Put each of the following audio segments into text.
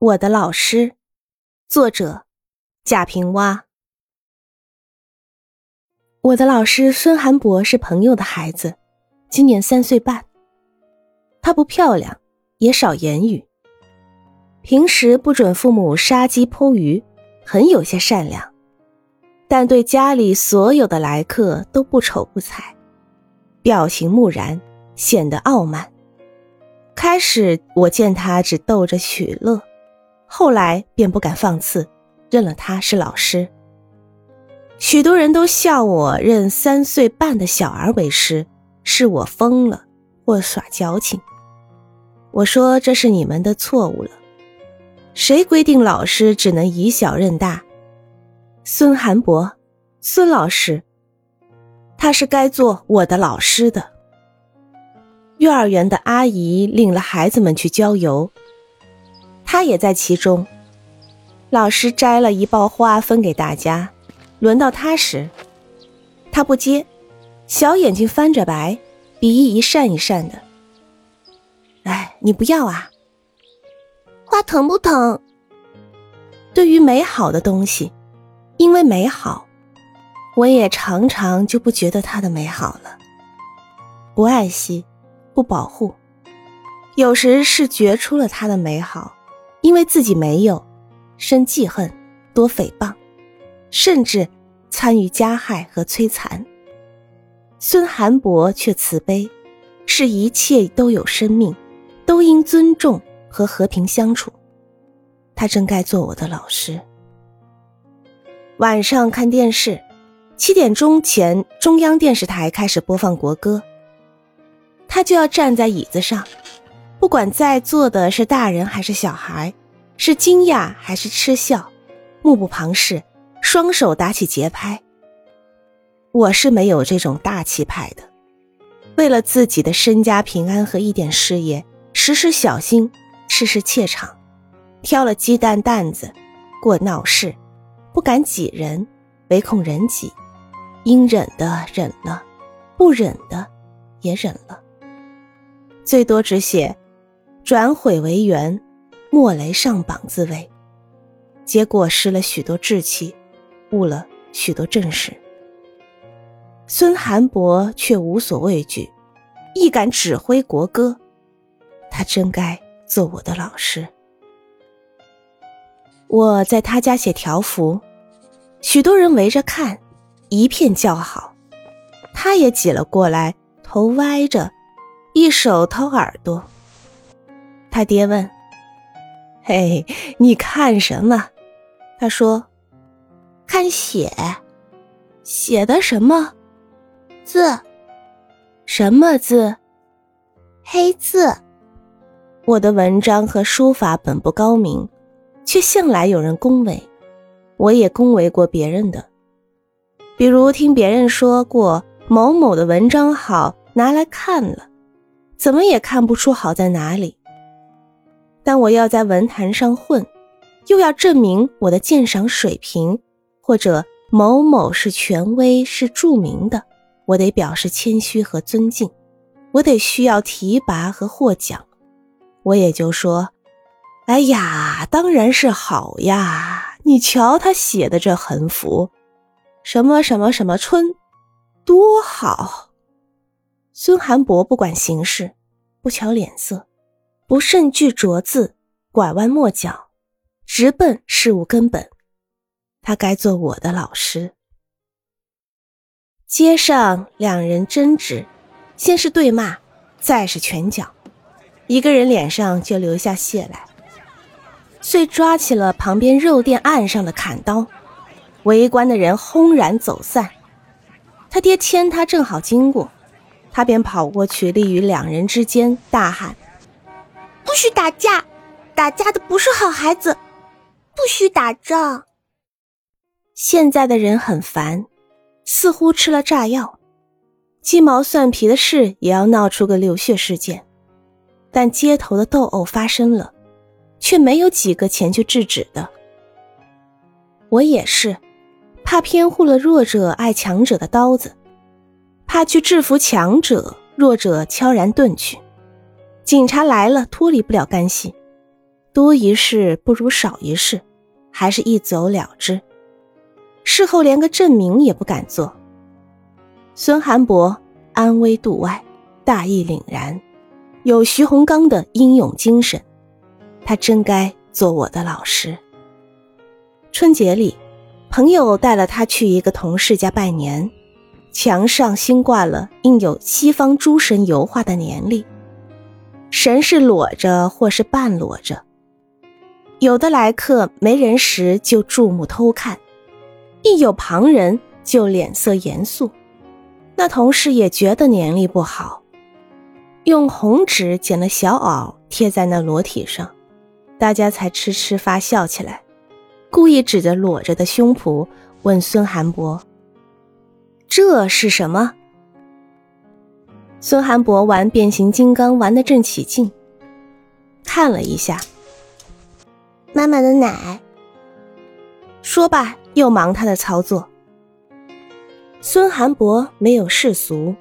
我的老师，作者贾平凹。我的老师孙寒博是朋友的孩子，今年三岁半。她不漂亮，也少言语，平时不准父母杀鸡剖鱼，很有些善良，但对家里所有的来客都不瞅不睬，表情木然，显得傲慢。开始我见他只逗着取乐。后来便不敢放肆，认了他是老师。许多人都笑我认三岁半的小儿为师，是我疯了或耍矫情。我说这是你们的错误了。谁规定老师只能以小认大？孙寒博，孙老师，他是该做我的老师的。幼儿园的阿姨领了孩子们去郊游。他也在其中。老师摘了一包花分给大家，轮到他时，他不接，小眼睛翻着白，鼻翼一扇一扇的。哎，你不要啊！花疼不疼？对于美好的东西，因为美好，我也常常就不觉得它的美好了。不爱惜，不保护，有时是觉出了它的美好。因为自己没有，生记恨，多诽谤，甚至参与加害和摧残。孙寒博却慈悲，是一切都有生命，都应尊重和和平相处。他真该做我的老师。晚上看电视，七点钟前中央电视台开始播放国歌，他就要站在椅子上。不管在座的是大人还是小孩，是惊讶还是嗤笑，目不旁视，双手打起节拍。我是没有这种大气派的，为了自己的身家平安和一点事业，时时小心，事事怯场，挑了鸡蛋担子，过闹市，不敢挤人，唯恐人挤，应忍的忍了，不忍的也忍了，最多只写。转毁为圆，莫雷上榜自慰，结果失了许多志气，误了许多正事。孙寒博却无所畏惧，一敢指挥国歌，他真该做我的老师。我在他家写条幅，许多人围着看，一片叫好，他也挤了过来，头歪着，一手掏耳朵。他爹问：“嘿，你看什么？”他说：“看写，写的什么字？什么字？黑字。我的文章和书法本不高明，却向来有人恭维，我也恭维过别人的。比如听别人说过某某的文章好，拿来看了，怎么也看不出好在哪里。”但我要在文坛上混，又要证明我的鉴赏水平，或者某某是权威是著名的，我得表示谦虚和尊敬，我得需要提拔和获奖，我也就说：“哎呀，当然是好呀！你瞧他写的这横幅，什么什么什么春，多好！”孙寒博不管形势，不瞧脸色。不慎句拙字，拐弯抹角，直奔事物根本。他该做我的老师。街上两人争执，先是对骂，再是拳脚，一个人脸上就流下血来，遂抓起了旁边肉店岸上的砍刀。围观的人轰然走散。他爹牵他正好经过，他便跑过去，立于两人之间，大喊。不许打架，打架的不是好孩子，不许打仗。现在的人很烦，似乎吃了炸药，鸡毛蒜皮的事也要闹出个流血事件。但街头的斗殴发生了，却没有几个前去制止的。我也是，怕偏护了弱者爱强者的刀子，怕去制服强者，弱者悄然遁去。警察来了，脱离不了干系，多一事不如少一事，还是一走了之。事后连个证明也不敢做。孙寒博安危度外，大义凛然，有徐洪刚的英勇精神，他真该做我的老师。春节里，朋友带了他去一个同事家拜年，墙上新挂了印有西方诸神油画的年历，神是裸着或是半裸着，有的来客没人时就注目偷看，一有旁人就脸色严肃。那同事也觉得年历不好，用红纸剪了小袄贴在那裸体上，大家才痴痴发笑起来，故意指着裸着的胸脯问孙寒博：“这是什么？”孙寒博玩变形金刚玩得正起劲，看了一下，妈妈的奶。说罢又忙他的操作。孙寒博没有世俗，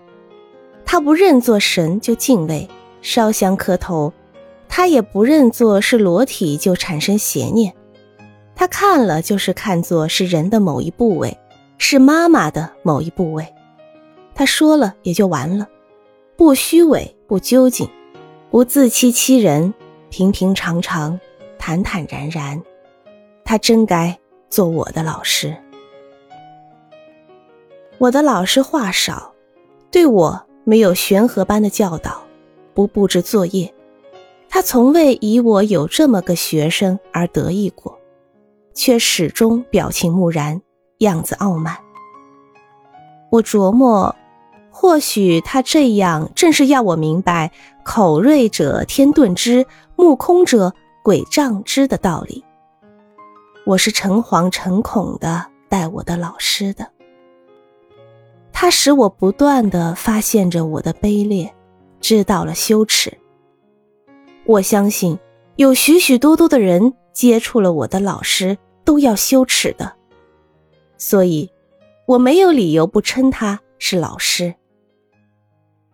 他不认作神就敬畏烧香磕头，他也不认作是裸体就产生邪念，他看了就是看作是人的某一部位，是妈妈的某一部位，他说了也就完了，不虚伪不究竟，不自欺欺人，平平常常，坦坦然然，他真该做我的老师。我的老师话少，对我没有玄和般的教导，不布置作业。他从未以我有这么个学生而得意过，却始终表情木然，样子傲慢。我琢磨，或许他这样正是要我明白“口锐者天遁之，目空者鬼障之”的道理。我是诚惶诚恐的待我的老师的。他使我不断的发现着我的卑劣，知道了羞耻。我相信有许许多多的人接触了我的老师都要羞耻的，所以我没有理由不称他是老师。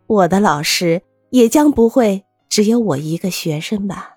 我的老师也将不会只有我一个学生吧。